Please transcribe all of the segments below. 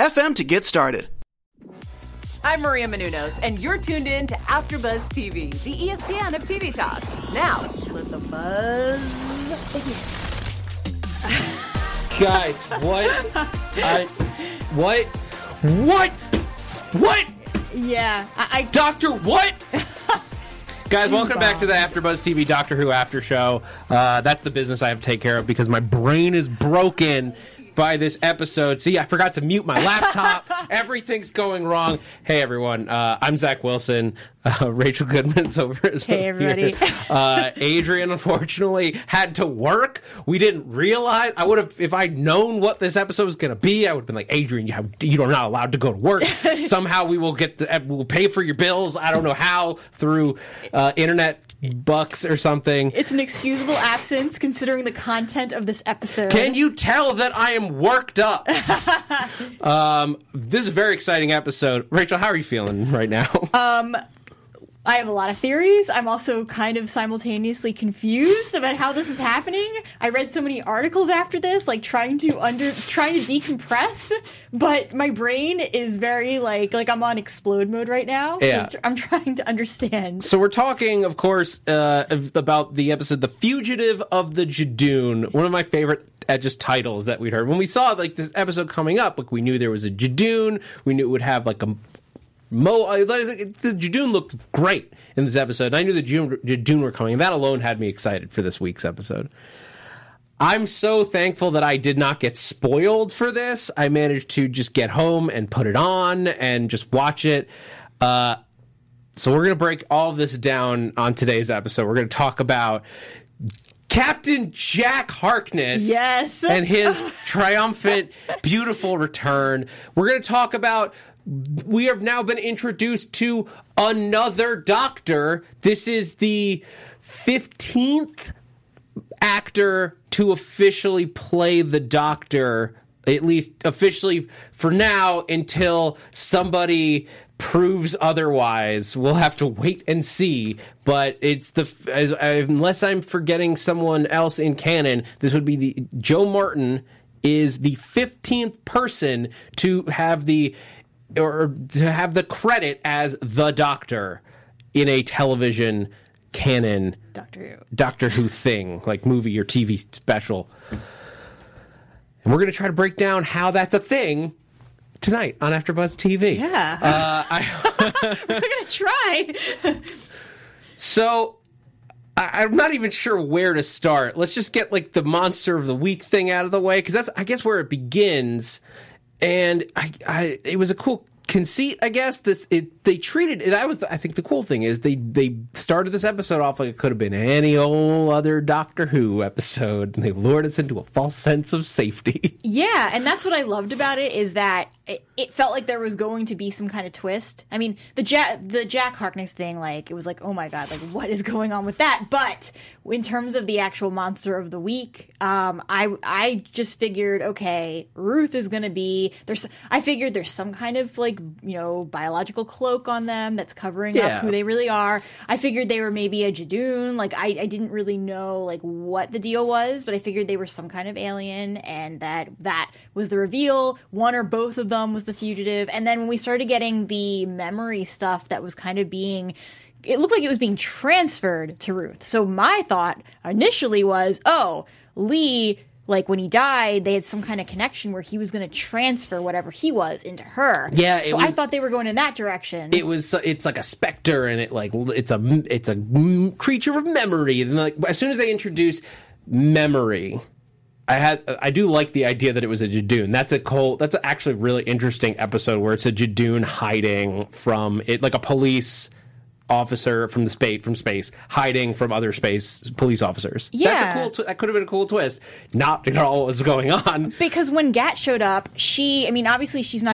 FM to get started. I'm Maria Menounos, and you're tuned in to AfterBuzz TV, the ESPN of TV talk. Now, let the buzz begin. Guys, what? I, what? What? What? Yeah, I. I Doctor, what? Guys, welcome back to the AfterBuzz TV Doctor Who After Show. Uh, that's the business I have to take care of because my brain is broken by this episode. See, I forgot to mute my laptop. Everything's going wrong. Hey, everyone. Uh, I'm Zach Wilson. Uh, Rachel Goodman's over, here. hey, everybody. Uh, Adrian, unfortunately, had to work. We didn't realize. I would have, if I'd known what this episode was going to be, I would have been like, Adrian, you have, you are not allowed to go to work. Somehow we will get the, we'll pay for your bills. I don't know how through uh, internet bucks or something. It's an excusable absence considering the content of this episode. Can you tell that I am worked up? um, this is a very exciting episode. Rachel, how are you feeling right now? Um, I have a lot of theories. I'm also kind of simultaneously confused about how this is happening. I read so many articles after this, like trying to under trying to decompress, but my brain is very like like I'm on explode mode right now. Yeah. I'm trying to understand. So we're talking, of course, uh, about the episode "The Fugitive of the Judoon," one of my favorite just titles that we'd heard when we saw like this episode coming up. Like we knew there was a Judoon, we knew it would have like a Mo, uh, the Judoon looked great in this episode. I knew the Judoon were coming, and that alone had me excited for this week's episode. I'm so thankful that I did not get spoiled for this. I managed to just get home and put it on and just watch it. Uh, so we're going to break all this down on today's episode. We're going to talk about Captain Jack Harkness. Yes. And his triumphant, beautiful return. We're going to talk about we have now been introduced to another doctor. This is the 15th actor to officially play the doctor, at least officially for now, until somebody proves otherwise. We'll have to wait and see. But it's the as, unless I'm forgetting someone else in canon, this would be the Jo Martin is the 15th person to have the or to have the credit as the Doctor in a television canon Doctor Who Doctor Who thing, like movie or TV special. And we're going to try to break down how that's a thing tonight on AfterBuzz TV. Yeah, uh, I, we're going to try. so I, am not even sure where to start. Let's just get like the monster of the week thing out of the way because that's I guess where it begins and I, I it was a cool conceit, I guess. This it they treated that was the, I think the cool thing is they they started this episode off like it could have been any old other Doctor Who episode, and they lured us into a false sense of safety. Yeah, and that's what I loved about it is that it, it, felt like there was going to be some kind of twist. I mean, the Jack the Jack Harkness thing, like it was like, oh my god, like what is going on with that? But in terms of the actual monster of the week, um, I I just figured, okay, Ruth is going to be there's. I figured there's some kind of like you know biological cloak on them that's covering Yeah. up who they really are. I figured they were maybe a Judoon. Like I I didn't really know like what the deal was, but I figured they were some kind of alien, and that that was the reveal. One or both of them was the fugitive, and then when we started getting the memory stuff that was kind of being it looked like it was being transferred to Ruth. So my thought initially was, oh, Lee, like when he died, they had some kind of connection where he was going to transfer whatever he was into her. Yeah, it so I thought they were going in that direction. It was it's like a specter, and it like it's a it's a creature of memory, and like as soon as they introduce memory. I had I do like the idea that it was a Judoon. That's a cool. That's actually a really interesting episode where it's a Judoon hiding from it, like a police officer from the space from space hiding from other space police officers. Yeah, that's a cool. Tw- that could have been a cool twist. Not at all what was going on. because when Gat showed up, she, I mean, obviously she's not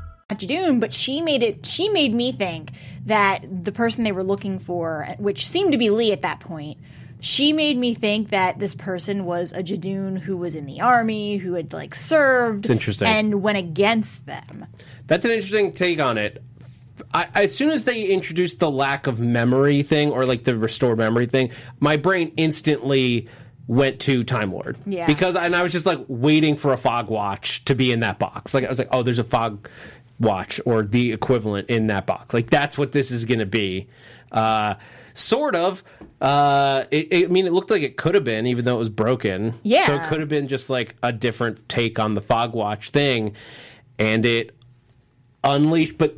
Judoon, but she made it. She made me think that the person they were looking for, which seemed to be Lee at that point, she made me think that this person was a Judoon who was in the army, who had like served, interesting. and went against them. That's an interesting take on it. I, as soon as they introduced the lack of memory thing or like the restore memory thing, my brain instantly went to Time Lord. Yeah. Because and I was just like waiting for a fob watch to be in that box. Like I was like, oh, there's a fob watch or the equivalent in that box. Like that's what this is going to be. Uh, sort of. Uh, it, it- I mean, it looked like it could have been, even though it was broken. Yeah. So it could have been just like a different take on the fob watch thing, and it unleashed. But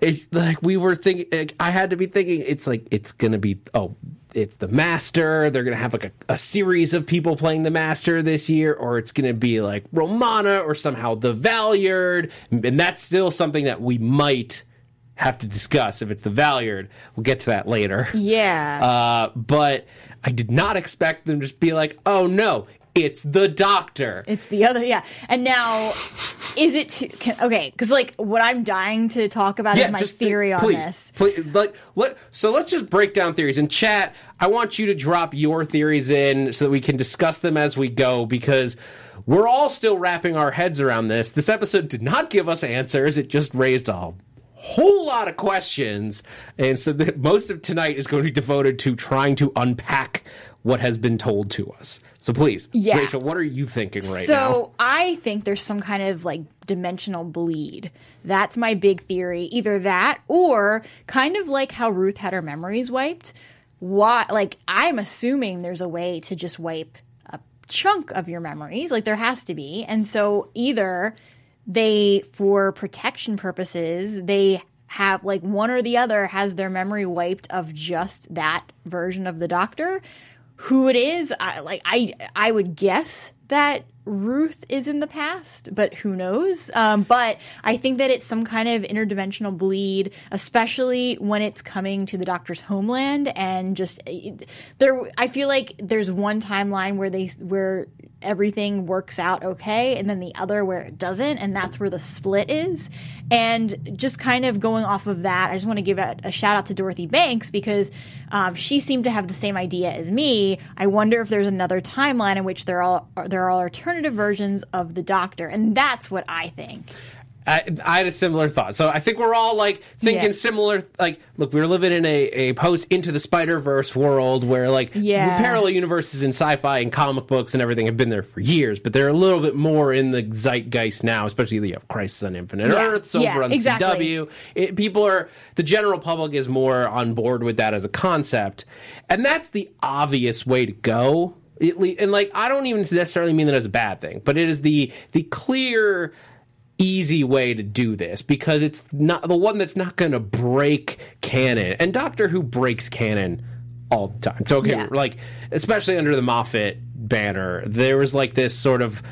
it's like we were thinking. Like, I had to be thinking. It's like it's gonna be. Oh, it's the master. They're gonna have like a, a series of people playing the master this year, or it's gonna be like Romana, or somehow the Valeyard, and that's still something that we might have to discuss. If it's the Valeyard, we'll get to that later. Yeah. Uh, but I did not expect them to just be like, "Oh no, it's the Doctor." It's the other, yeah. And now, is it too, can, okay? Because like what I'm dying to talk about is my just uh, theory on please, this. Please, like, let, so let's just break down theories. In chat, I want you to drop your theories in so that we can discuss them as we go because we're all still wrapping our heads around this. This episode did not give us answers, it just raised a whole lot of questions. And so the, most of tonight is going to be devoted to trying to unpack what has been told to us. So please, Yeah. Rachel, what are you thinking right so now? So I think there's some kind of like dimensional bleed. That's my big theory. Either that or kind of like how Ruth had her memories wiped. Why? Like I'm assuming there's a way to just wipe a chunk of your memories. Like there has to be. And so either they, for protection purposes, they have like one or the other has their memory wiped of just that version of the doctor who it is. I, like i i would guess that ruth is in the past but who knows? Um, but i think that it's some kind of interdimensional bleed especially when it's coming to the doctor's homeland and just there i feel like there's one timeline where they where everything works out okay and then the other where it doesn't and that's where the split is. And just kind of going off of that i just want to give a, a shout out to dorothy banks because um, she seemed to have the same idea as me. I wonder if there's another timeline in which there are there are all alternative versions of the doctor and that's what i think I, I had a similar thought. So I think we're all like thinking Yeah. similar. Like, look, we're living in a, a post into the Spider Verse world where like Yeah. parallel universes in sci-fi and comic books and everything have been there for years, but they're a little bit more in the zeitgeist now. Especially you have Crisis on Infinite Yeah. Earths over Yeah, on exactly. CW. It, people are the general public is more on board with that as a concept, and that's the obvious way to go. It and like I don't even necessarily mean that as a bad thing, but it is the the clear easy way to do this because it's not the one that's not going to break canon. And Doctor Who breaks canon all the time. So okay, Yeah. like especially under the Moffat banner, there was like this sort of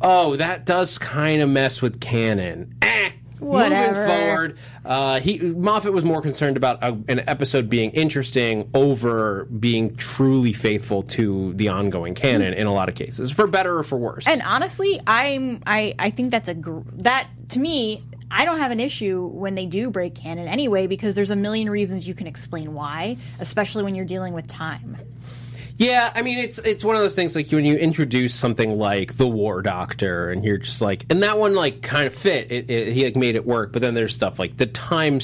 oh, that does kind of mess with canon. Eh. Whatever. Moving forward, uh, he Moffat was more concerned about a, an episode being interesting over being truly faithful to the ongoing canon in a lot of cases, for better or for worse. And honestly, I'm I I think that's a gr- that to me. I don't have an issue when they do break canon anyway because there's a million reasons you can explain why, especially when you're dealing with time. Yeah, I mean it's it's one of those things like when you introduce something like the War Doctor, and you're just like, and that one like kind of fit. It, it, he like made it work, but then there's stuff like the time,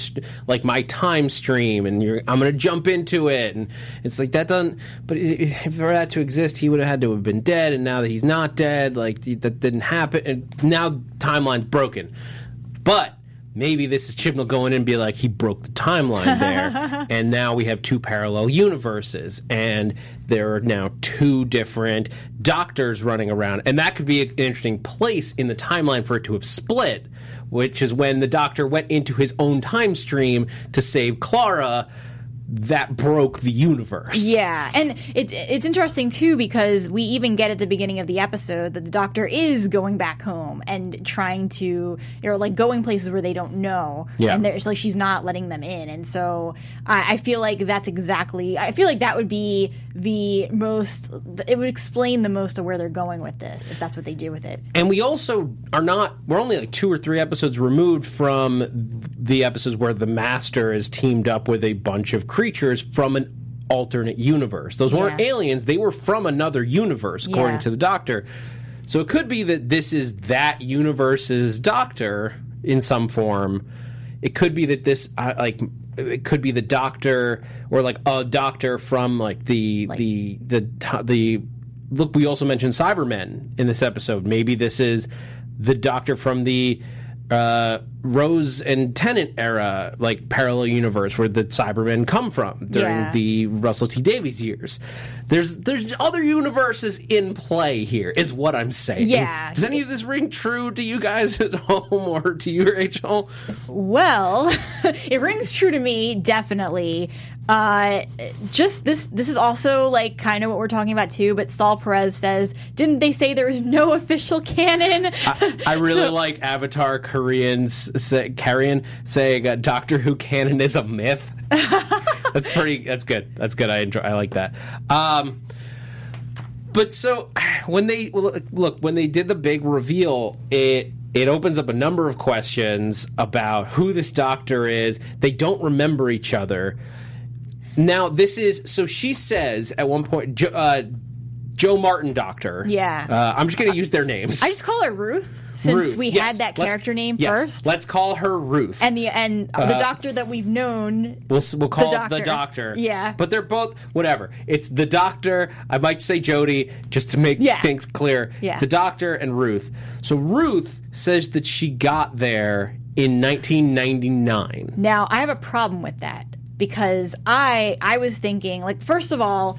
like my time stream, and you're I'm gonna jump into it, and it's like that doesn't. But i- i- for that to exist, he would have had to have been dead, and now that he's not dead, like that didn't happen, and now timeline's broken. But maybe this is Chibnall going in and be like, he broke the timeline there. and now we have two parallel universes. And there are now two different doctors running around. And that could be an interesting place in the timeline for it to have split, which is when the Doctor went into his own time stream to save Clara. That broke the universe. Yeah, and it's it's interesting too because we even get at the beginning of the episode that the doctor is going back home and trying to or like going places where they don't know. Yeah. and there's like she's not letting them in, and so I, I feel like that's exactly. I feel like that would be the most. It would explain the most of where they're going with this if that's what they do with it. And we also are not, we're only like two or three episodes removed from the episodes where the Master is teamed up with a bunch of creatures from an alternate universe. Those weren't Yeah. aliens, they were from another universe, according Yeah. to the Doctor. So it could be that this is that universe's Doctor in some form. It could be that this, uh, like, it could be the Doctor or like a Doctor from like the the the the look, we also mentioned Cybermen in this episode. Maybe this is the Doctor from the uh, Rose and Tennant era, like parallel universe where the Cybermen come from during Yeah. the Russell T Davies years. There's there's other universes in play here, is what I'm saying. Yeah. Does any of this ring true to you guys at home or to you, Rachel? Well, it rings true to me, definitely. Uh, just this, this is also like kind of what we're talking about too. But Saul Perez says, didn't they say there was no official canon? I really So- like Avatar Koreans say, Korean saying uh, Doctor Who canon is a myth. that's pretty. That's good. That's good. I enjoy. I like that. Um, but so when they look look, when they did the big reveal, it it opens up a number of questions about who this doctor is. They don't remember each other. Now this is so she says at one point. Uh, Jo Martin Doctor. Yeah. Uh, I'm just going to use their names. I just call her Ruth since Ruth, we yes. had that Let's- character name yes. first. Let's call her Ruth. and the and the doctor that we've known. we'll we'll call the doctor. doctor. Yeah. but they're both whatever. It's the doctor. I might say Jody just to make Yeah. things clear. Yeah. the doctor and Ruth. So Ruth says that she got there in 1999. Now I have a problem with that because I I was thinking like first of all.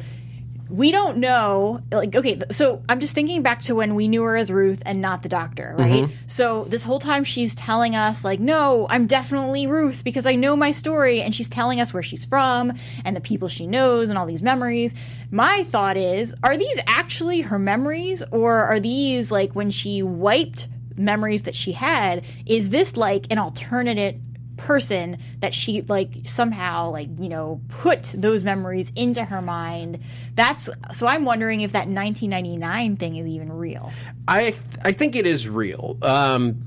We don't know, like, okay, so I'm just thinking back to when we knew her as Ruth and not the doctor, right? Mm-hmm. So this whole time she's telling us, like, no, I'm definitely Ruth because I know my story, and she's telling us where she's from and the people she knows and all these memories. My thought is, are these actually her memories, or are these like when she wiped memories that she had? Is this like an alternate person that she like somehow like you know put those memories into her mind that's so i'm wondering if that 1999 thing is even real I I think it is real. Um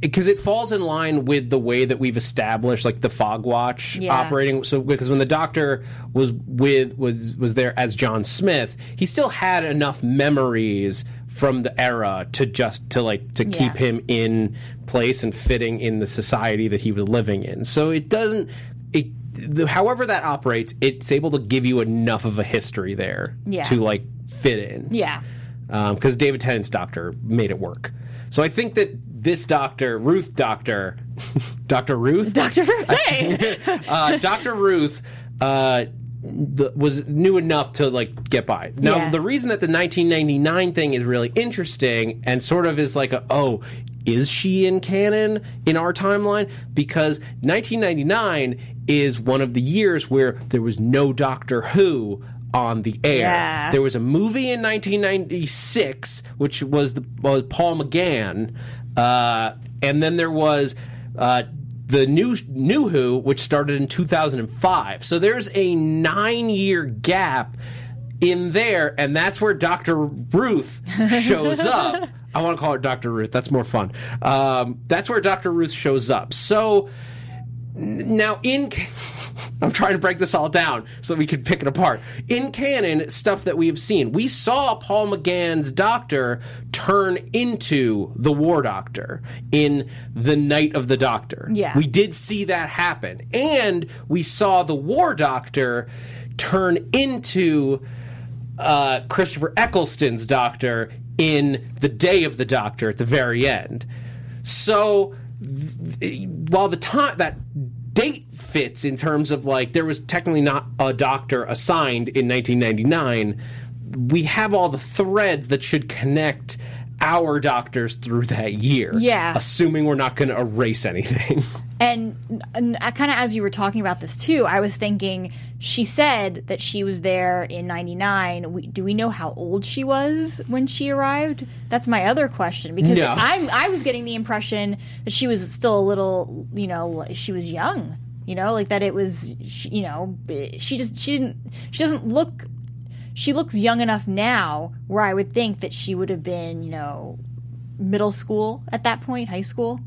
because it falls in line with the way that we've established like the fob watch Yeah. operating so because when the doctor was with was was there as John Smith he still had enough memories from the era to just to like to keep him in place and fitting in the society that he was living in so it doesn't it the, however that operates it's able to give you enough of a history there Yeah. to like fit in yeah because David Tennant's doctor made it work. So I think that this doctor, Ruth Doctor, Doctor Ruth, dr Hey! uh, Doctor Ruth, uh, th- was new enough to like get by. Now Yeah. the reason that the 1999 thing is really interesting and sort of is like a oh. Is she in canon in our timeline? Because 1999 is one of the years where there was no Doctor Who on the air. Yeah. There was a movie in 1996, which was the was Paul McGann, uh, and then there was uh, the new New Who, which started in 2005. So there's a nine year gap in there, and that's where Doctor Ruth shows up. I want to call her Doctor Ruth. That's more fun. Um, that's where Doctor Ruth shows up. So n- now in. I'm trying to break this all down so we can pick it apart. In canon, stuff that we have seen, we saw Paul McGann's doctor turn into the War Doctor in The Night of the Doctor. Yeah. We did see that happen. And we saw the War Doctor turn into uh, Christopher Eccleston's doctor in The Day of the Doctor at the very end. So th- while the time that date fits in terms of like there was technically not a doctor assigned in 1999, we have all the threads that should connect our doctors through that year. Yeah. Assuming we're not going to erase anything. And, and uh, kind of as you were talking about this too, I was thinking she said that she was there in '99. We, do we know how old she was when she arrived? That's my other question because No. I'm I was getting the impression that she was still a little, you know, she was young. You know, like that it was, she, you know, she just she didn't she doesn't look she looks young enough now where I would think that she would have been, you know, middle school at that point, high school.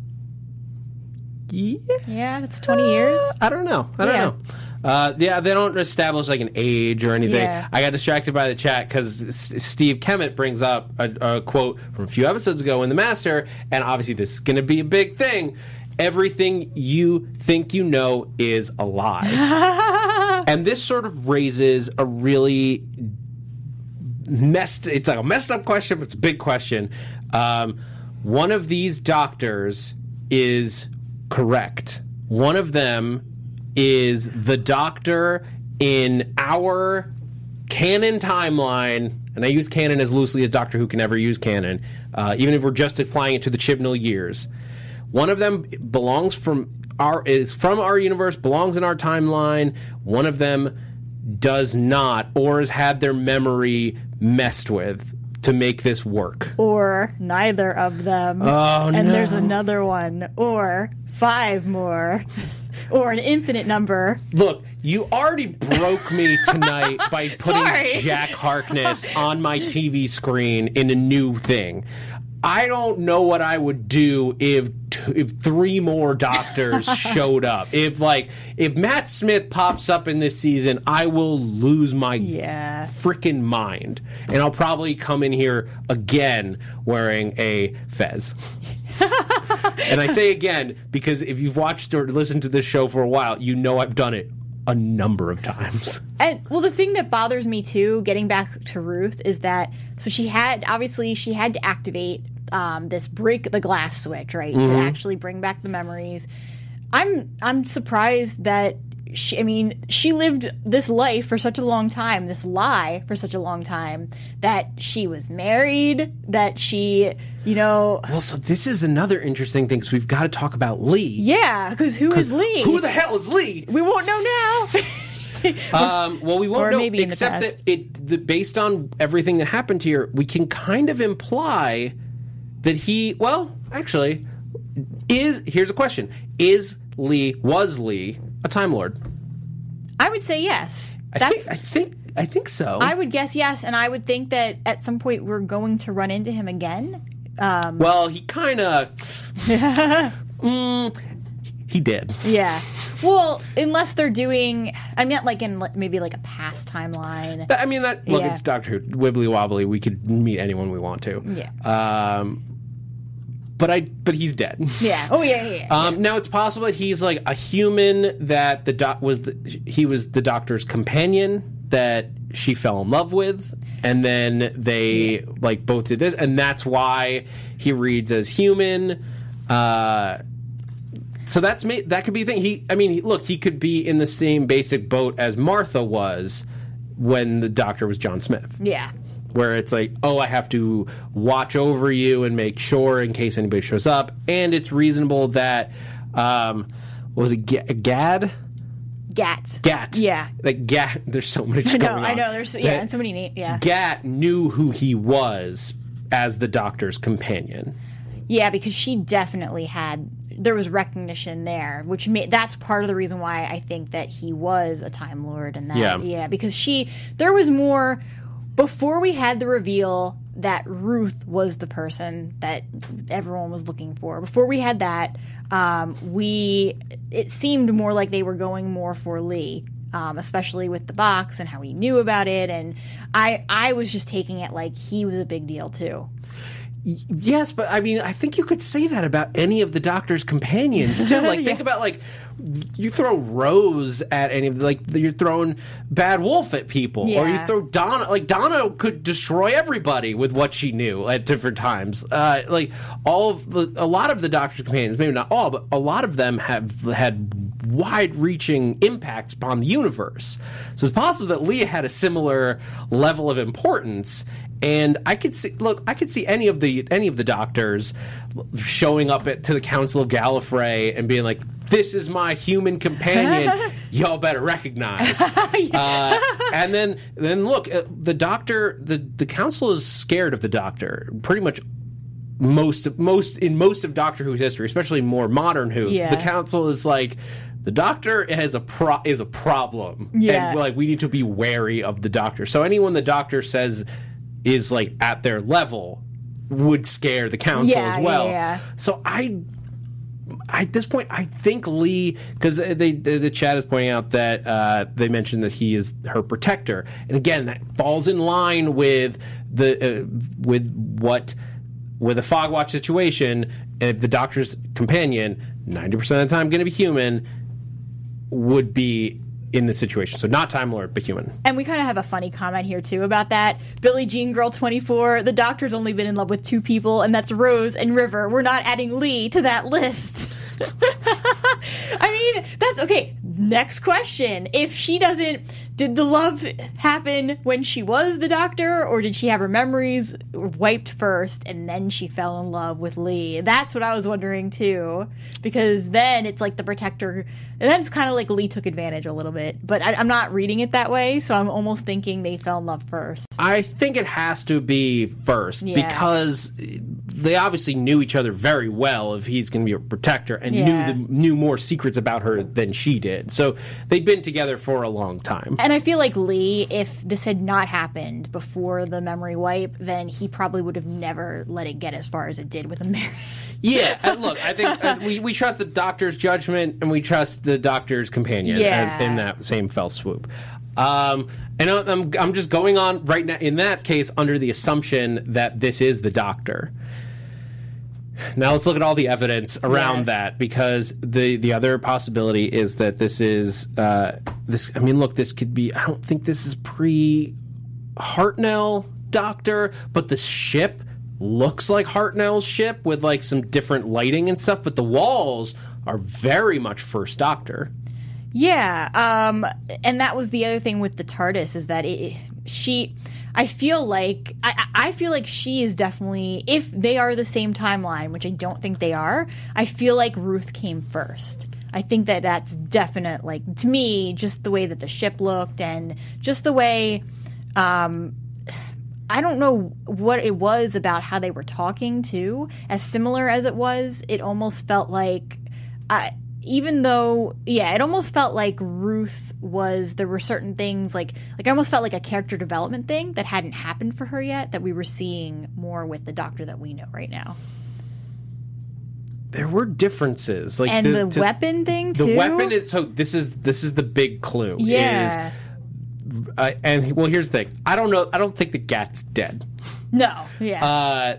yeah. Yeah, it's 20 years. I don't know. I don't Yeah. know. Uh, yeah, they don't establish like an age or anything. Yeah. I got distracted by the chat because S- Steve Kemet brings up a, a quote from a few episodes ago in The Master, and obviously this is going to be a big thing. Everything you think you know is a lie. and this sort of raises a really messed it's like a messed up question but it's a big question. Um, one of these doctors is correct. One of them is the doctor in our canon timeline and i use canon as loosely as doctor who can ever use canon uh, even if we're just applying it to the chibnall years one of them belongs from our is from our universe belongs in our timeline one of them does not or has had their memory messed with to make this work. or neither of them. Oh, and no. there's another one, or five more, or an infinite number. Look, you already broke me tonight by putting Sorry. Jack Harkness on my TV screen in a new thing. I don't know what I would do if if three more doctors showed up. If like if Matt Smith pops up in this season, I will lose my Yeah. freaking mind, and I'll probably come in here again wearing a fez. and I say again because if you've watched or listened to this show for a while, you know I've done it a number of times. And well, the thing that bothers me too, getting back to Ruth, is that so she had obviously she had to activate um, this break the glass switch, right, to actually bring back the memories. I'm I'm surprised that she, I mean, she lived this life for such a long time, this lie for such a long time that she was married, that she, you know, Well, so this is another interesting thing because we've got to talk about Lee. yeah, because who is Lee? Who the hell is Lee? we won't know now. Um, well, we won't Or know, maybe in the except that it, the, based on everything that happened here, we can kind of imply that he. Well, actually, is here's a question: Is Lee was Lee a Time Lord? I would say yes. I That's think, I think I think so. I would guess yes, and I would think that at some point we're going to run into him again. well, he kind of. mm, he did. Yeah. Well, unless they're doing, I meant like in maybe like a past timeline. But, I mean, that look, Yeah. it's Doctor Who, wibbly wobbly. We could meet anyone we want to. Yeah. Um, but I, but he's dead. Yeah. Oh yeah, yeah. yeah. Um, now it's possible that he's like a human that the doc was the, he was the doctor's companion that she fell in love with, and then they like both did this, and that's why he reads as human. Uh, so that's me. that could be a thing. He, I mean, he, look, he could be in the same basic boat as Martha was when the doctor was John Smith yeah. Where it's like, oh, I have to watch over you and make sure in case anybody shows up, and it's reasonable that, um, what was it, Ga- Gad? Gat. Gat. Yeah. Like Gat. There's so much I know. going on. I know. There's yeah, That and so many names. Yeah. Gat knew who he was as the doctor's companion. Yeah, because she definitely had there was recognition there, which made that's part of the reason why I think that he was a Time Lord and that Yeah. yeah, because she there was more before we had the reveal that Ruth was the person that everyone was looking for. Before we had that, um, we it seemed more like they were going more for Lee. Um, especially with the box and how he knew about it, and I I was just taking it like he was a big deal too. Yes, but I mean, I think you could say that about any of the Doctor's companions too. Like, think about like you throw Rose at any of the, like you're throwing Bad Wolf at people, or you throw Donna. Like Donna could destroy everybody with what she knew at different times. Uh, like all of the, a lot of the Doctor's companions, maybe not all, but a lot of them have had wide-reaching impacts upon the universe. So it's possible that Lee had a similar level of importance, And I could see, look, I could see any of the any of the doctors showing up at, to the Council of Gallifrey and being like, "This is my human companion. Y'all better recognize." uh, and then, then look, uh, the doctor, the the council is scared of the doctor. Pretty much most most in most of Doctor Who's history, especially more modern Who, Yeah. the council is like the Doctor has a pro- is a problem, Yeah. and like we need to be wary of the Doctor. So anyone the Doctor says is like at their level would scare the council Yeah, as well. yeah. So I. At this point, I think Lee, because they, they, the chat is pointing out that uh, they mentioned that he is her protector, and again, that falls in line with the uh, with what with a fob watch situation. If the doctor's companion, ninety percent of the time, going to be human, would be in this situation. So not Time Lord, but human. And we kind of have a funny comment here too about that. Billie Jean Girl 24, the doctor's only been in love with two people, and that's Rose and River. We're not adding Lee to that list. I mean, that's okay. Next question. If she doesn't, did the love happen when she was the doctor, or did she have her memories wiped first and then she fell in love with Lee? That's what I was wondering too. Because then it's like the protector, and then it's kind of like Lee took advantage a little bit. But I, I'm not reading it that way, so I'm almost thinking they fell in love first. I think it has to be first Yeah. because they obviously knew each other very well. If he's going to be a protector and Yeah. knew the, knew more secrets about her than she did, so they'd been together for a long time. And I feel like Lee, if this had not happened before the memory wipe, then he probably would have never let it get as far as it did with the marriage. Yeah, look, I think uh, we, we trust the doctor's judgment and we trust the doctor's companion Yeah. as- in that same fell swoop. Um, and I'm, I'm just going on right now, in that case, under the assumption that this is the doctor. Now let's look at all the evidence around Yes. that because the the other possibility is that this is uh, this. I mean, look, this could be. I don't think this is pre Hartnell Doctor, but the ship looks like Hartnell's ship with like some different lighting and stuff. But the walls are very much First Doctor. Yeah, um, and that was the other thing with the TARDIS is that it, she, I feel like I, I feel like she is definitely if they are the same timeline, which I don't think they are. I feel like Ruth came first. I think that that's definite. Like to me, just the way that the ship looked and just the way. Um, I don't know what it was about how they were talking too. As similar as it was, it almost felt like, I, even though, yeah, it almost felt like Ruth was. There were certain things like, like I almost felt like a character development thing that hadn't happened for her yet. That we were seeing more with the Doctor that we know right now, There were differences, like and the, to- weapon thing too. The weapon is so. This is this is the big clue. yeah, Is, uh, and well, here's the thing. I don't know. I don't think the Gat's dead. no, yeah, uh,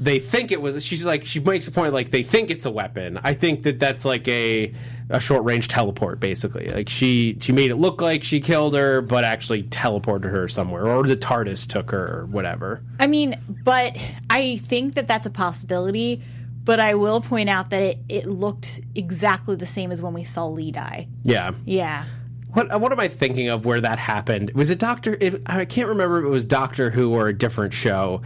they think it was. She's like she makes a point like they think it's a weapon. I think that that's like a a short range teleport, basically. Like she she made it look like she killed her, but actually teleported her somewhere, or the TARDIS took her, or whatever. I mean, but I think that that's a possibility. But I will point out that it, it looked exactly the same as when we saw Lee die. Yeah. Yeah. What what am I thinking of where that happened? Was it Doctor? If I can't remember if it was Doctor Who or a different show.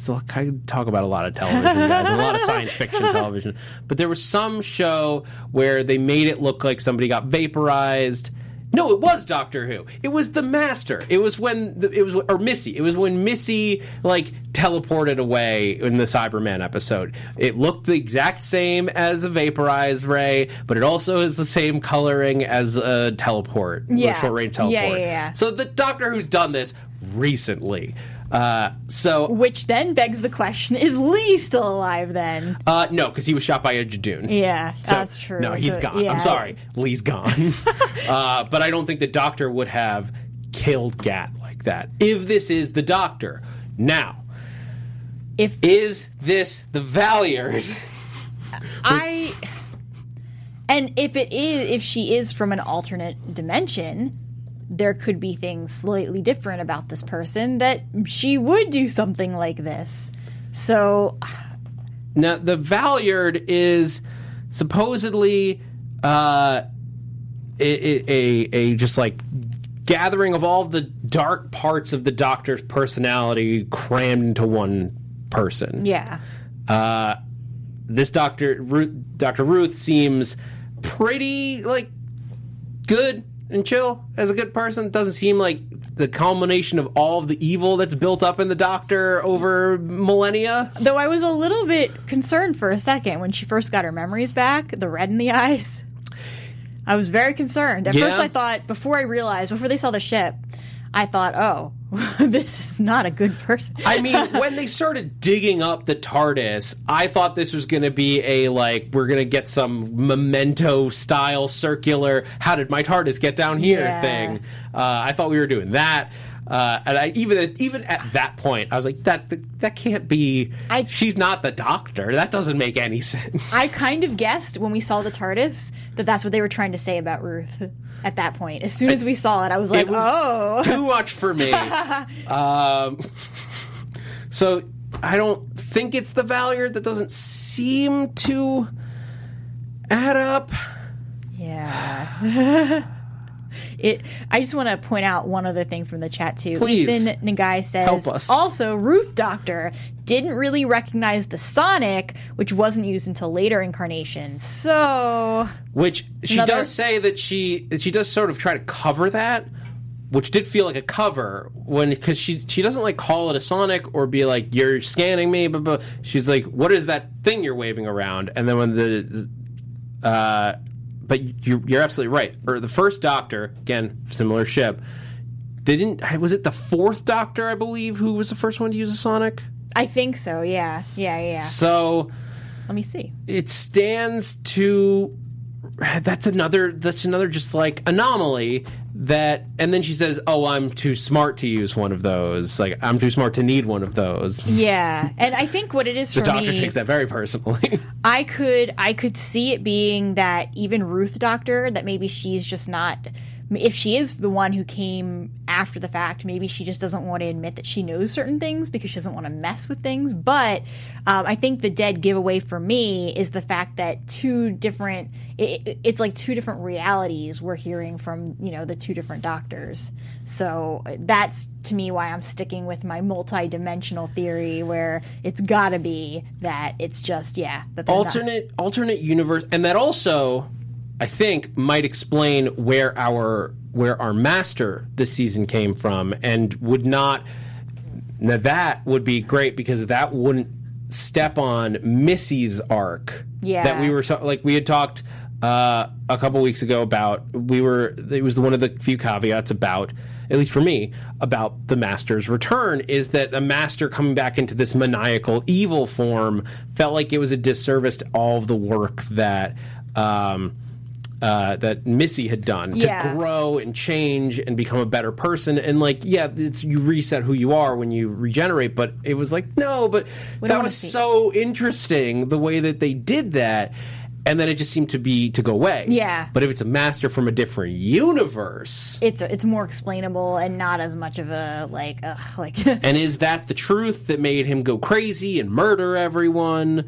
So I talk about a lot of television, guys, a lot of science fiction television. But there was some show where they made it look like somebody got vaporized. No, it was Doctor Who. It was the Master. It was when the, it was or Missy. It was when Missy like teleported away in the Cyberman episode. It looked the exact same as a vaporized ray, but it also is the same coloring as a teleport, Yeah. short range Yeah, teleport. yeah, yeah. So the Doctor Who's done this recently. Uh, so Which then begs the question: Is Lee still alive? Then? uh, no, because he was shot by a Judoon. Yeah, So, that's true. No, he's So, gone. yeah. I'm sorry, Lee's gone. uh, but I don't think the Doctor would have killed Gat like that. If this is the Doctor, now If is this the Valeyard? I, and if it is, if she is from an alternate dimension, there could be things slightly different about this person that she would do something like this. So Now the Valeyard is supposedly uh, a, a, a just like gathering of all the dark parts of the Doctor's personality crammed into one person. Yeah. Uh, this Doctor Ruth, Doctor Ruth seems pretty like good and chill as a good person. Doesn't seem like the culmination of all of the evil that's built up in the Doctor over millennia. Though I was a little bit concerned for a second when she first got her memories back, the red in the eyes. I was very concerned. At Yeah. first, I thought, before I realized, before they saw the ship, I thought, oh, this is not a good person. I mean, when they started digging up the TARDIS, I thought this was going to be a like we're going to get some memento style circular. How did my TARDIS get down here Yeah. thing? Uh, I thought we were doing that. Uh, and I even even at that point, I was like, that that can't be. I- she's not the Doctor. That doesn't make any sense. I kind of guessed when we saw the TARDIS that that's what they were trying to say about Ruth at that point. As soon as we saw it, I was like, it was oh. too much for me. um, so I don't think it's the Valiant that doesn't seem to add up. Yeah. it. I just want to point out one other thing from the chat too. Please. Ethan Nagai says Help us. also Ruth Doctor didn't really recognize the Sonic, which wasn't used until later incarnations. So Which she Another- does say that she she does sort of try to cover that, which did feel like a cover when because she she doesn't like call it a Sonic or be like you're scanning me, but, but she's like, what is that thing you're waving around? And then when the uh, but you're, you're absolutely right. Or the first Doctor, again, similar ship. They didn't. Was it the fourth Doctor, I believe, who was the first one to use a Sonic? I think so. Yeah. Yeah. Yeah. So Let me see. it stands to that's another that's another just like anomaly that and then she says oh i'm too smart to use one of those. Like i'm too smart to need one of those. Yeah, and I think what it is the for doctor me, takes that very personally. I could I could see it being that even Ruth Doctor that maybe she's just not if she is the one who came after the fact, maybe she just doesn't want to admit that she knows certain things because she doesn't want to mess with things. But um, I think the dead giveaway for me is the fact that two different it, it- it's like two different realities we're hearing from you know the two different doctors. So that's to me why I'm sticking with my multi-dimensional theory where it's got to be that it's just yeah that they're not- alternate alternate universe and that also i think might explain where our where our master this season came from and would not now that would be great because that wouldn't step on missy's arc Yeah. that we were like we had talked uh, a couple weeks ago about we were it was one of the few caveats about at least for me about the master's return is that a master coming back into this maniacal evil form felt like it was a disservice to all of the work that um, uh, that Missy had done Yeah. to grow and change and become a better person. And like, yeah, it's, you reset who you are when you regenerate. But it was like, no, but don't that was so interesting the way that they did that. And then it just seemed to be to go away. Yeah. But if it's a master from a different universe, it's it's more explainable and not as much of a like ugh, like and is that the truth that made him go crazy and murder everyone?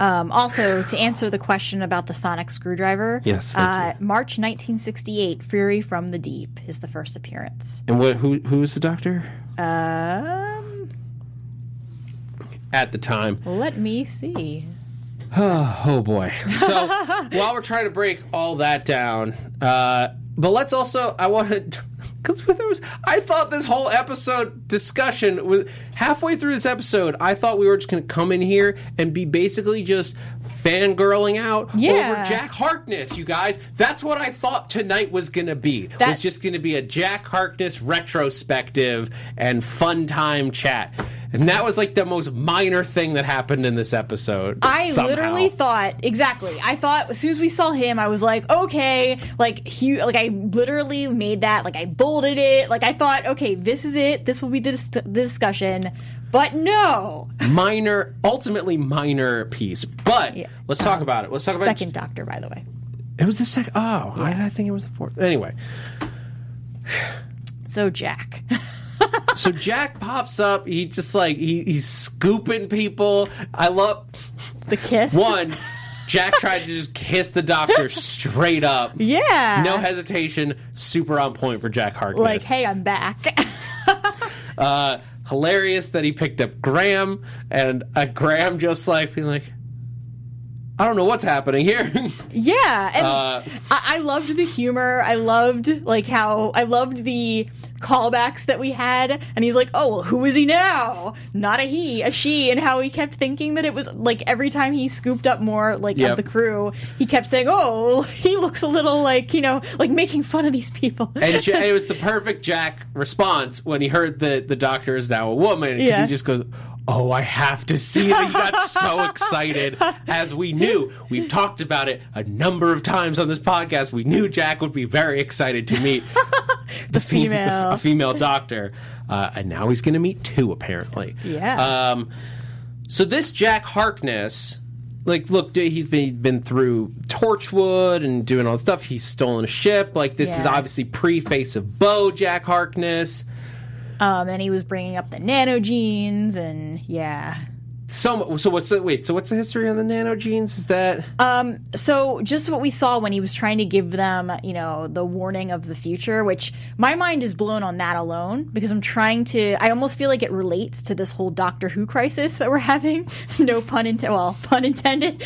Um, also to answer the question about the sonic screwdriver Yes, uh, march 1968 fury from the deep is the first appearance And what? Who? Who is the doctor um at the time? let me see Oh boy. So while we're trying to break all that down, uh, but let's also I wanted because there was I thought this whole episode discussion was halfway through this episode. I thought we were just going to come in here and be basically just fangirling out Yeah. over Jack Harkness. You guys, that's what I thought tonight was going to be. was just going to be a Jack Harkness retrospective and fun time chat. And that was like the most minor thing that happened in this episode. I somehow. literally thought exactly. I thought as soon as we saw him, I was like, okay, like he, like I literally made that, like I bolded it, like I thought, okay, this is it. This will be the, dis- the discussion. But no, minor, ultimately minor piece. But Yeah. let's talk about it. Let's talk about second Doctor, by the way. It was the second. Oh, why did I think it was the fourth? Anyway, So Jack. so Jack pops up. He just like he, he's scooping people. I love The kiss. one. Jack tried to just kiss the doctor straight up. Yeah. No hesitation. Super on point for Jack Harkness. Like, hey, I'm back. Uh, hilarious that he picked up Graham and uh, Graham just like being like, I don't know what's happening here. Yeah, and Uh, I, I loved the humor. I loved like how I loved the callbacks that we had. And he's like, "Oh, well, who is he now? Not a he, a she." And how he kept thinking that it was like every time he scooped up more like Yep. of the crew, he kept saying, "Oh, he looks a little like you know like making fun of these people." and it was the perfect Jack response when he heard that the doctor is now a woman because Yeah. he just goes, "Oh, I have to see it." He got so excited, as we knew. We've talked about it a number of times on this podcast. We knew Jack would be very excited to meet the female. a female doctor, uh, and now he's going to meet two apparently. Yeah. Um, so this Jack Harkness, like, look, he's been, been through Torchwood and doing all this stuff. He's stolen a ship. Like, this is obviously pre Face of Bo Jack Harkness. Um, and he was bringing up the nanogenes, and yeah. So, so what's the wait? So what's the history on the nanogenes? Is that So just what we saw when he was trying to give them, you know, the warning of the future, which my mind is blown on that alone because I'm trying to. I almost feel like it relates to this whole Doctor Who crisis that we're having. no pun intended. Well, pun intended.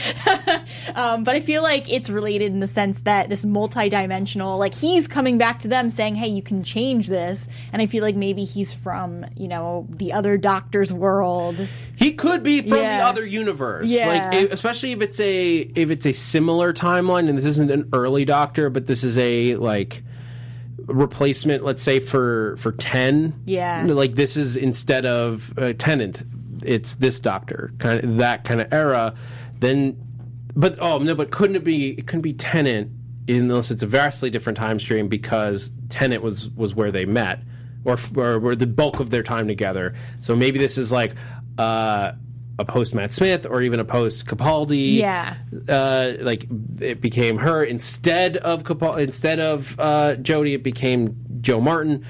um, but I feel like it's related in the sense that this multi-dimensional, like he's coming back to them saying, "Hey, you can change this," and I feel like maybe he's from, you know, the other Doctor's world. he could be from the other universe? Yeah. Like, especially if it's a if it's a similar timeline, and this isn't an early Doctor, but this is a like replacement. Let's say for for ten. Yeah. Like this is instead of uh, Tennant, it's this Doctor kind of that kind of era. Then, but oh no, but couldn't it be? It couldn't be Tennant unless it's a vastly different time stream because Tennant was was where they met. Or, or were the bulk of their time together. So maybe this is like uh, a post Matt Smith or even a post Capaldi. Yeah. Uh, like it became her instead of Capaldi, instead of uh, Jodie. It became Jo Martin.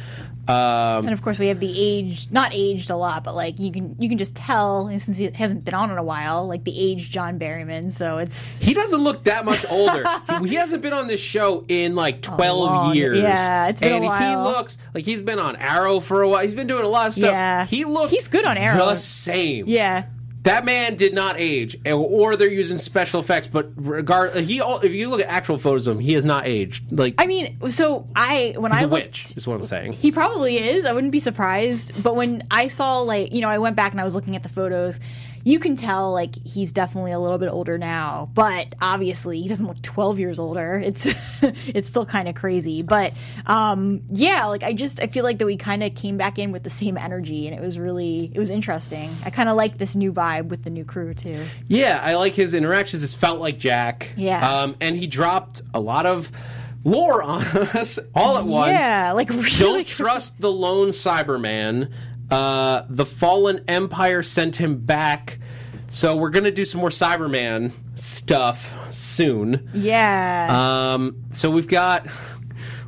Um, And of course, we have the age, not aged a lot, but like you can you can just tell since he hasn't been on in a while, like the aged John Barrowman. So it's he doesn't look that much older. he, he hasn't been on this show in like twelve long- years. yeah, it's been a while. and he looks like he's been on Arrow for a while. He's been doing a lot of stuff. Yeah. he looks He's good on Arrow. The same. yeah, That man did not age, or they're using special effects. But regard, uh, he if you look at actual photos of him, he has not aged. Like I mean, so I when I looked, witch, is what I'm saying. He probably is. I wouldn't be surprised. But when I saw like, you know, I went back and I was looking at the photos, you can tell like he's definitely a little bit older now. But obviously he doesn't look 12 years older. It's it's still kind of crazy. But um yeah, like I just I feel like that we kind of came back in with the same energy and it was really it was interesting. I kind of like this new vibe with the new crew too. Yeah, I like his interactions. This felt like Jack. Yeah. um, and he dropped a lot of lore on us all at once. Yeah, like really Don't trust the lone Cyberman. Uh, the fallen Empire sent him back. So we're gonna do some more Cyberman stuff soon. Yeah. Um, so we've got.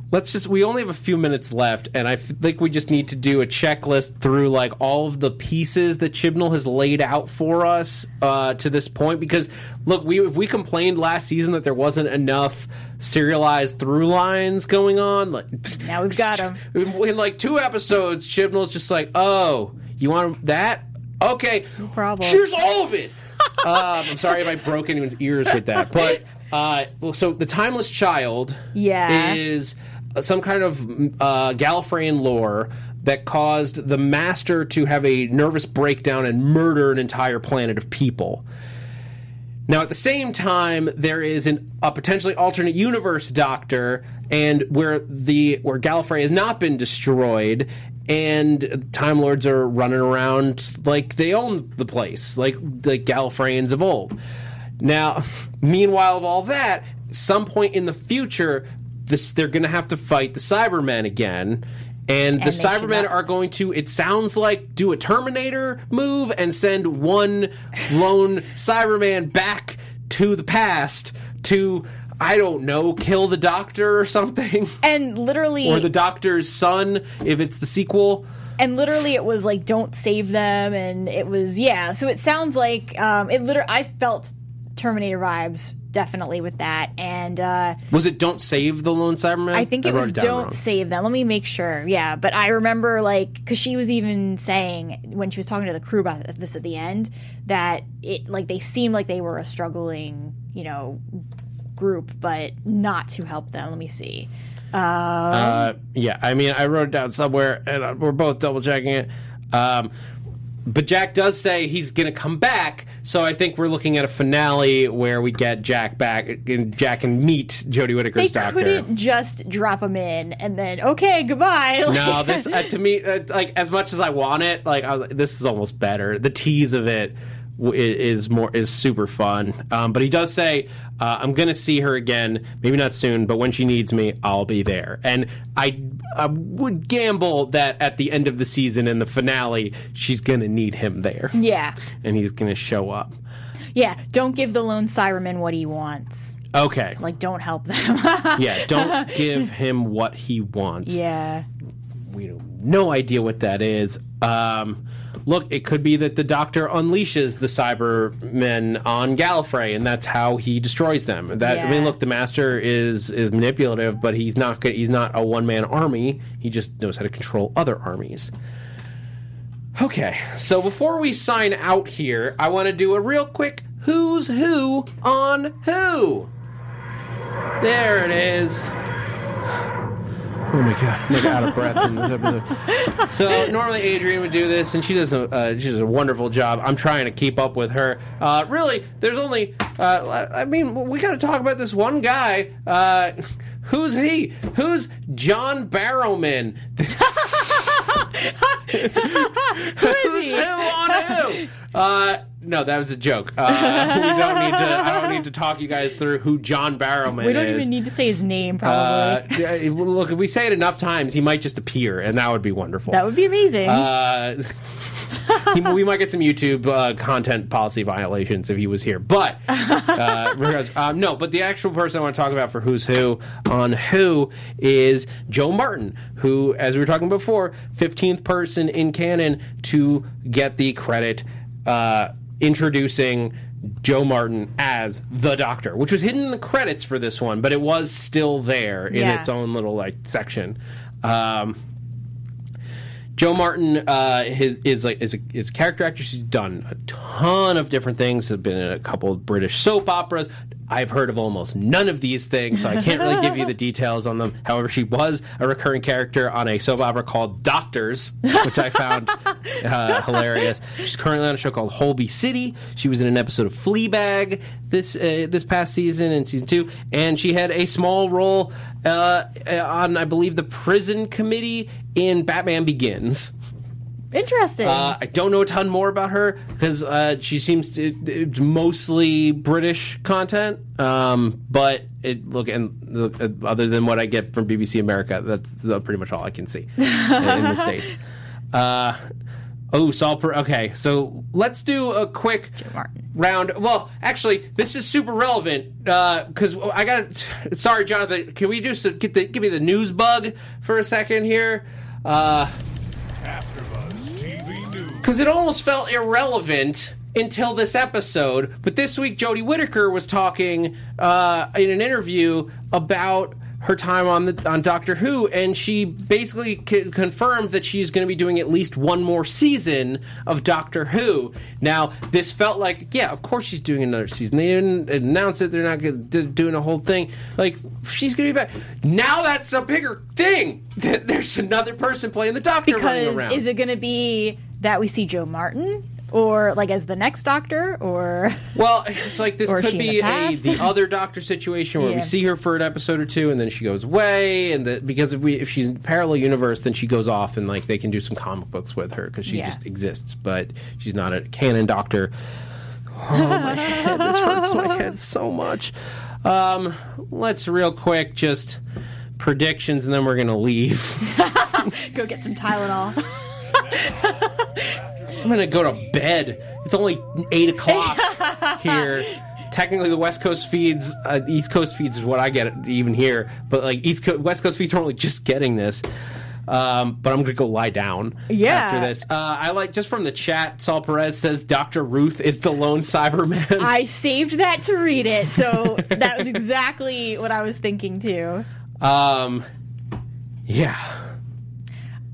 Let's just. We only have a few minutes left, and i think we just need to do a checklist through like all of the pieces that Chibnall has laid out for us uh, to this point. Because look, we if we complained last season that there wasn't enough serialized through lines going on, like Now we've got 'em. in like two episodes. Chibnall's just like, "Oh, you want that? Okay, no problem. Here's all of it." um, I'm sorry if I broke anyone's ears with that, but uh, well, so the timeless child, Yeah. is some kind of uh, Gallifreyan lore that caused the master to have a nervous breakdown and murder an entire planet of people. Now, at the same time, there is an, a potentially alternate universe Doctor, and where the where Gallifrey has not been destroyed, and Time Lords are running around like they own the place, like the Gallifreyans of old. Now, meanwhile, of all that, some point in the future, this they're going to have to fight the Cybermen again. And the Cybermen are going to, it sounds like, do a Terminator move and send one lone Cyberman back to the past to, I don't know, kill the Doctor or something. and literally or the Doctor's son, if it's the sequel. and literally it was like don't save them and it was yeah so it sounds like um it literally i felt terminator vibes definitely with that. And uh, Was it "Don't Save the Lone Cyberman"? I think it wrote was down "Don't wrong. Save Them." Let me make sure. Yeah, but I remember like because she was even saying when she was talking to the crew about this at the end that it like they seemed like they were a struggling, you know, group, but not to help them. Let me see. Uh, yeah, I mean, I wrote it down somewhere, and uh, we're both double checking it. Um, but Jack does say he's going to come back, so I think we're looking at a finale where we get Jack back, and Jack can meet Jodie They Whittaker's doctor. couldn't just drop him in and then okay, goodbye. No, this uh, to me, uh, like as much as I want it, like I was this is almost better. The tease of it is more is super fun. Um, but he does say, uh, "I'm going to see her again, maybe not soon, but when she needs me, I'll be there." And I, I would gamble that at the end of the season in the finale, she's going to need him there, yeah, and he's going to show up. yeah. Don't give the lone Cyberman what he wants. Okay, Like, don't help them. yeah, don't give him what he wants. yeah. we have no idea what that is. Um, look, it could be that the Doctor unleashes the Cybermen on Gallifrey, and that's how he destroys them. That I mean, look, the Master is is manipulative, but he's not good. He's not a one man army. He just knows how to control other armies. Okay, so before we sign out here, I want to do a real quick who's who on who. There it is. Oh my god, I'm like out of breath in this episode. So normally Adrian would do this, and she does a uh, she does a wonderful job. I'm trying to keep up with her. Uh, really, there's only uh, I mean we got to talk about this one guy. Uh, who's he? Who's John Barrowman? Who's who on who? Uh, no, that was a joke. Uh, we don't need to. I don't need to talk you guys through who John Barrowman is. We don't is. even need to say his name, Uh, probably. yeah, look, if we say it enough times, he might just appear, and that would be wonderful. that would be amazing. uh, he, we might get some YouTube uh, content policy violations if he was here. But uh, um, no. But the actual person I want to talk about for Who's Who on Who is Jo Martin, who, as we were talking before, fifteenth person in canon to get the credit uh, introducing. Jo Martin as the Doctor, which was hidden in the credits for this one, but it was still there in Yeah. its own little like section. Um, Jo Martin uh, his, is like is a, is a character actor. She's done a ton of different things. Has been in a couple of British soap operas. I've heard of almost none of these things, so I can't really give you the details on them. However, she was a recurring character on a soap opera called Doctors, which I found uh, hilarious. She's currently on a show called Holby City. She was in an episode of Fleabag this uh, this past season in season two, and she had a small role uh, on, I believe, the prison committee in Batman Begins. Interesting. Uh, I don't know a ton more about her because uh, she seems to it's mostly British content. Um, but it look and look, uh, other than what I get from BBC America, that's uh, pretty much all I can see in, in the states. Uh, oh, Saul. Per- okay, so let's do a quick round. Well, actually, this is super relevant because I got. Sorry, Jonathan. Can we just get the give me the news bug for a second here? Because it almost felt irrelevant until this episode. But this week, Jodie Whittaker was talking uh, in an interview about her time on the on Doctor Who, and she basically c- confirmed that she's going to be doing at least one more season of Doctor Who. Now, this felt like, yeah, of course she's doing another season. They didn't announce it; they're not gonna, do- doing a whole thing. Like she's going to be back. Now that's a bigger thing. That there's another person playing the Doctor running around. is it going to be that we see Jo Martin or like as the next Doctor or Well, it's like this could be the a the other Doctor situation where Yeah. we see her for an episode or two and then she goes away, and the, because if we if she's in parallel universe, then she goes off and like they can do some comic books with her because she Yeah. just exists, but she's not a canon Doctor. Oh my head! This hurts my head so much. Um, let's real quick just predictions, and then we're gonna leave. go get some Tylenol? I'm gonna go to bed. It's only eight o'clock here. Technically, the West Coast feeds, uh, East Coast feeds is what I get even here. But like East Coast, West Coast feeds are only just getting this. Um, but I'm gonna go lie down Yeah. after this. Uh, I like just from the chat. Saul Perez says Dr. Ruth is the lone Cyberman. I saved that to read it, so that was exactly what I was thinking too. um, yeah.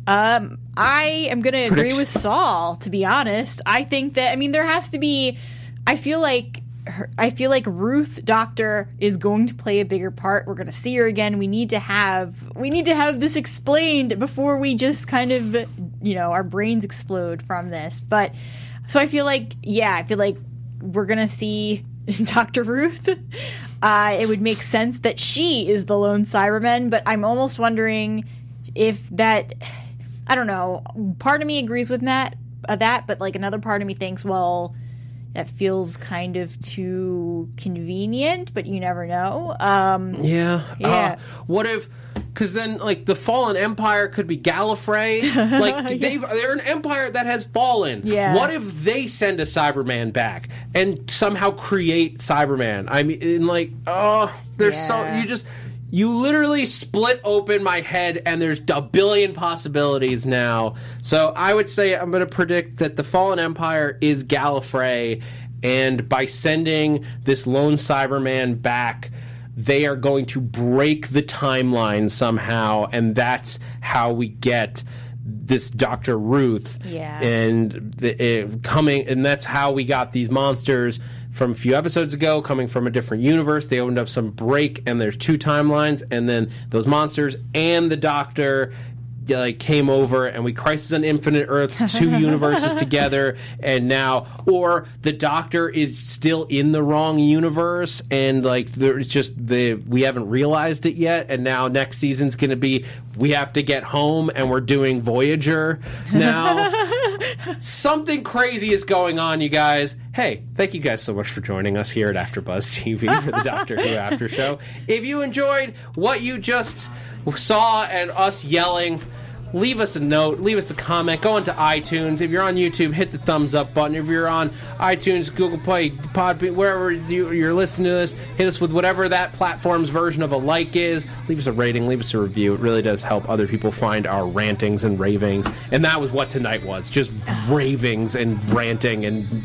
Um, I am going to agree with Saul. To be honest, I think that I mean there has to be. I feel like her, I feel like Ruth Doctor is going to play a bigger part. We're going to see her again. We need to have we need to have this explained before we just kind of you know our brains explode from this. But so I feel like yeah, I feel like we're going to see Dr. Ruth. Uh, it would make sense that she is the lone Cyberman, but I'm almost wondering if that I don't know. Part of me agrees with Matt uh, that, but like another part of me thinks, well, that feels kind of too convenient. But you never know. Um, Yeah. Yeah. Uh, what if? Because then, like, the fallen empire could be Gallifrey. Like, they've, they're an empire that has fallen. Yeah. What if they send a Cyberman back and somehow create Cyberman? I mean, like, oh, there's so you just you literally split open my head, and there's a billion possibilities now. So I would say I'm going to predict that the fallen empire is Gallifrey, and by sending this lone Cyberman back they are going to break the timeline somehow, and that's how we get this Doctor Ruth. Yeah. And the, uh, coming, and that's how we got these monsters from a few episodes ago, coming from a different universe. They opened up some break, and there's two timelines, and then those monsters and the Doctor like came over and we crisis on infinite earths two universes together and now or the doctor is still in the wrong universe and like there's just the we haven't realized it yet and now next season's going to be we have to get home and we're doing voyager now something crazy is going on you guys. Hey thank you guys so much for joining us here at afterbuzz tv for the doctor who after show. If you enjoyed what you just saw and us yelling leave us a note, leave us a comment, go into iTunes. If you're on YouTube, hit the thumbs up button. If you're on iTunes, Google Play, Podbean, wherever you, you're listening to this, hit us with whatever that platform's version of a like is. Leave us a rating, leave us a review. It really does help other people find our rantings and ravings. And that was what tonight was just ravings and ranting and.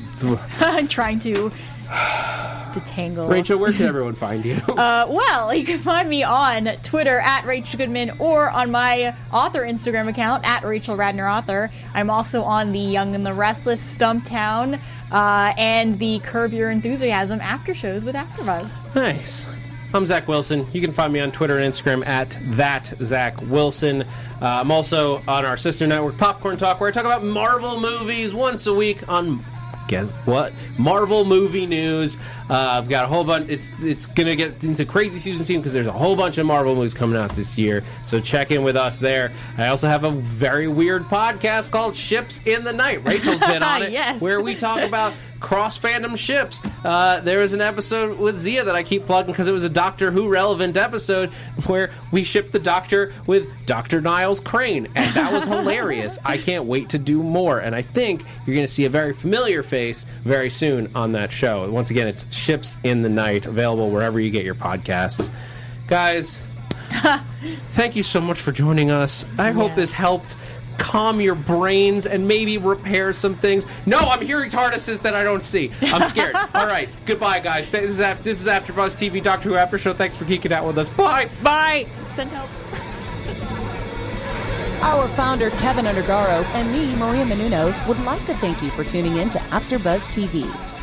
I'm trying to detangle. Rachel, where can everyone find you? Uh, well, you can find me on Twitter at Rachel Goodman or on my author Instagram account at Rachel Radner Author. I'm also on the Young and the Restless Stumptown uh, and the Curb Your Enthusiasm after shows with AfterBuzz. Nice. I'm Zach Wilson. You can find me on Twitter and Instagram at that Zach Wilson. Uh, I'm also on our sister network, Popcorn Talk, where I talk about Marvel movies once a week on guess what Marvel movie news. Uh, I've got a whole bunch. It's it's gonna get into crazy season soon because there's a whole bunch of Marvel movies coming out this year. So check in with us there. I also have a very weird podcast called Ships in the Night. Rachel's been on it, Yes. where we talk about cross fandom ships. Uh, there was an episode with Zia that I keep plugging because it was a Doctor Who relevant episode where we shipped the Doctor with Dr. Niles Crane, and that was hilarious. I can't wait to do more, and I think you're going to see a very familiar face very soon on that show. Once again, it's Ships in the Night, available wherever you get your podcasts. Guys, thank you so much for joining us. I hope this helped calm your brains and maybe repair some things. No, I'm hearing TARDISes that I don't see. I'm scared. All right, goodbye, guys. This is after, this is AfterBuzz TV Doctor Who After Show. Thanks for geeking out with us. Bye. Bye! Send help. Our founder, Keven Undergaro, and me, Maria Menounos, would like to thank you for tuning in to AfterBuzz TV.